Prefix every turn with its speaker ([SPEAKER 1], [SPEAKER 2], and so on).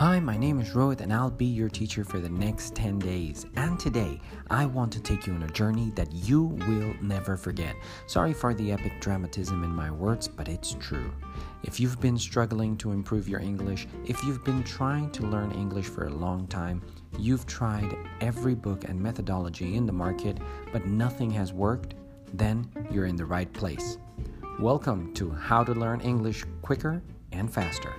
[SPEAKER 1] Hi, my name is Rohit and I'll be your teacher for the next 10 days. And today, I want to take you on a journey that you will never forget. Sorry for the epic dramatism in my words, but it's true. If you've been struggling to improve your English, if you've been trying to learn English for a long time, you've tried every book and methodology in the market, but nothing has worked, then you're in the right place. Welcome to How to Learn English Quicker and Faster.